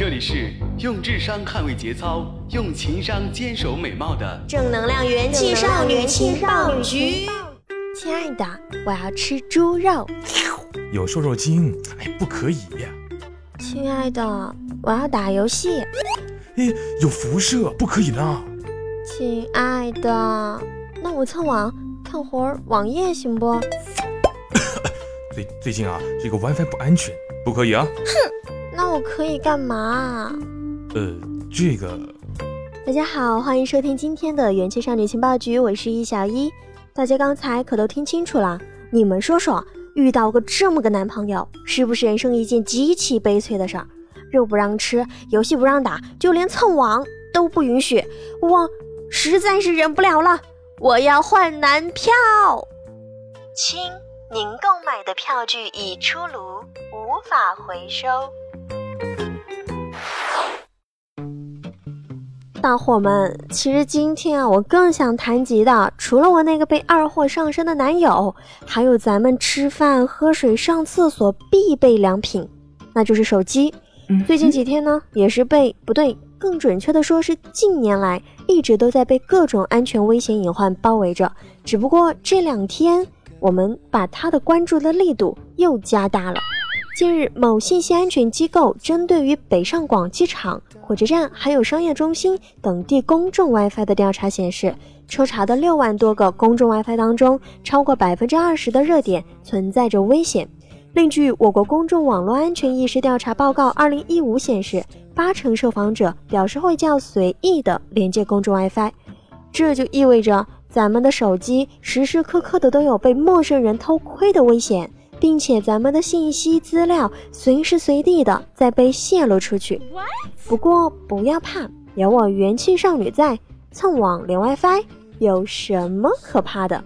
这里是用智商捍卫节操，用情商坚守美貌的正能量元气少女情报局。亲爱的，我要吃猪肉。有瘦肉精，哎，不可以。亲爱的，我要打游戏。哎，有辐射，不可以呢。亲爱的，那我蹭网看会儿网页行不？最最近啊，这个 WiFi 不安全，不可以啊。哼，那我可以干嘛？呃，这个。大家好，欢迎收听今天的元气少女情报局，我是易小一。大家刚才可都听清楚了？你们说说，遇到个这么个男朋友，是不是人生一件极其悲催的事儿？肉不让吃，游戏不让打，就连蹭网都不允许。我实在是忍不了了，我要换男票。亲。您购买的票据已出炉，无法回收。大伙们，其实今天啊，我更想谈及的，除了我那个被二货上身的男友，还有咱们吃饭、喝水、上厕所必备良品，那就是手机。最近几天呢，也是被不对，更准确的说是近年来一直都在被各种安全危险隐患包围着，只不过这两天。我们把他的关注的力度又加大了。近日，某信息安全机构针对于北上广机场、火车站还有商业中心等地公众 WiFi 的调查显示，抽查的六万多个公众 WiFi 当中，超过百分之二十的热点存在着危险。另据我国公众网络安全意识调查报告二零一五显示，八成受访者表示会较随意的连接公众 WiFi，这就意味着。咱们的手机时时刻刻的都有被陌生人偷窥的危险，并且咱们的信息资料随时随地的在被泄露出去。不过不要怕，有我元气少女在，蹭网连 WiFi 有什么可怕的？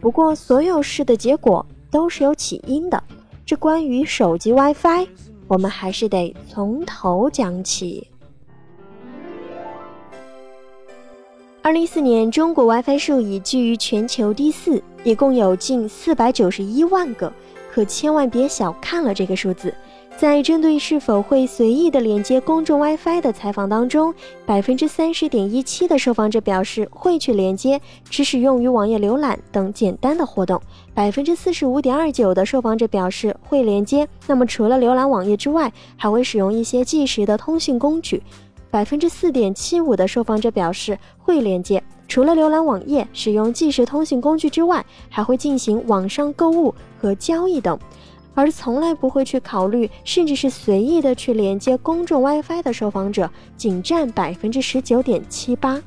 不过所有事的结果都是有起因的，这关于手机 WiFi，我们还是得从头讲起。二零一四年，中国 WiFi 数已居于全球第四，一共有近四百九十一万个。可千万别小看了这个数字。在针对是否会随意的连接公众 WiFi 的采访当中，百分之三十点一七的受访者表示会去连接，只使用于网页浏览等简单的活动。百分之四十五点二九的受访者表示会连接，那么除了浏览网页之外，还会使用一些即时的通讯工具。百分之四点七五的受访者表示会连接，除了浏览网页、使用即时通讯工具之外，还会进行网上购物和交易等，而从来不会去考虑，甚至是随意的去连接公众 WiFi 的受访者仅占百分之十九点七八。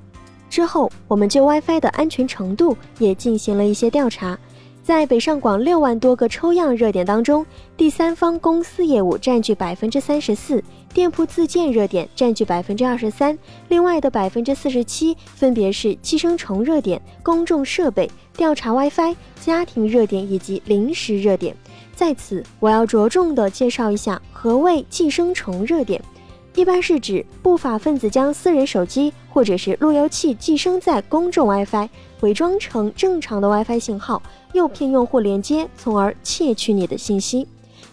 之后，我们就 WiFi 的安全程度也进行了一些调查。在北上广六万多个抽样热点当中，第三方公司业务占据百分之三十四，店铺自建热点占据百分之二十三，另外的百分之四十七分别是寄生虫热点、公众设备、调查 WiFi、家庭热点以及临时热点。在此，我要着重的介绍一下何谓寄生虫热点。一般是指不法分子将私人手机或者是路由器寄生在公众 WiFi，伪装成正常的 WiFi 信号，诱骗用户连接，从而窃取你的信息。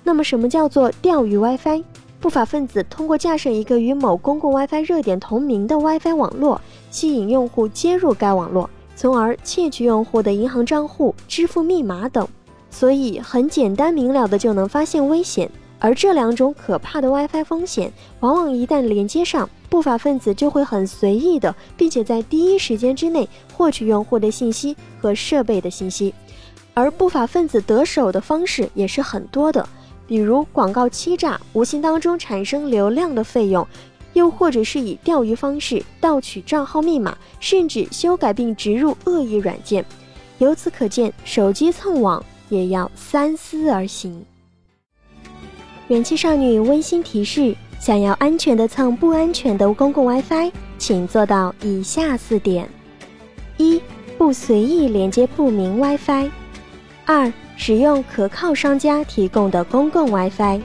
那么，什么叫做钓鱼 WiFi？不法分子通过架设一个与某公共 WiFi 热点同名的 WiFi 网络，吸引用户接入该网络，从而窃取用户的银行账户、支付密码等。所以，很简单明了的就能发现危险。而这两种可怕的 WiFi 风险，往往一旦连接上，不法分子就会很随意的，并且在第一时间之内获取用户的信息和设备的信息。而不法分子得手的方式也是很多的，比如广告欺诈，无形当中产生流量的费用，又或者是以钓鱼方式盗取账号密码，甚至修改并植入恶意软件。由此可见，手机蹭网也要三思而行。元气少女温馨提示：想要安全的蹭不安全的公共 WiFi，请做到以下四点：一、不随意连接不明 WiFi；二、使用可靠商家提供的公共 WiFi；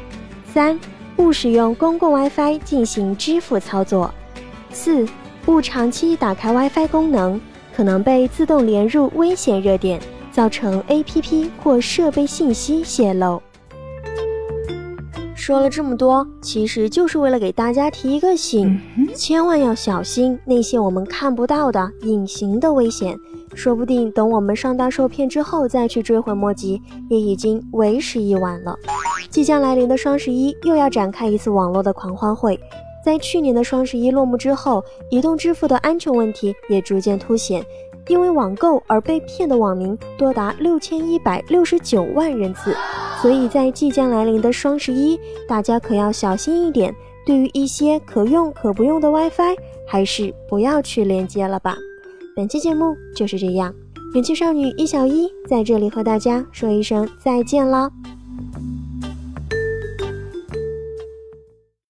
三、勿使用公共 WiFi 进行支付操作；四、勿长期打开 WiFi 功能，可能被自动连入危险热点，造成 APP 或设备信息泄露。说了这么多，其实就是为了给大家提一个醒，千万要小心那些我们看不到的隐形的危险。说不定等我们上当受骗之后再去追悔莫及，也已经为时已晚了。即将来临的双十一又要展开一次网络的狂欢会。在去年的双十一落幕之后，移动支付的安全问题也逐渐凸显。因为网购而被骗的网民多达六千一百六十九万人次，所以在即将来临的双十一，大家可要小心一点。对于一些可用可不用的 WiFi，还是不要去连接了吧。本期节目就是这样，元气少女一小一在这里和大家说一声再见了。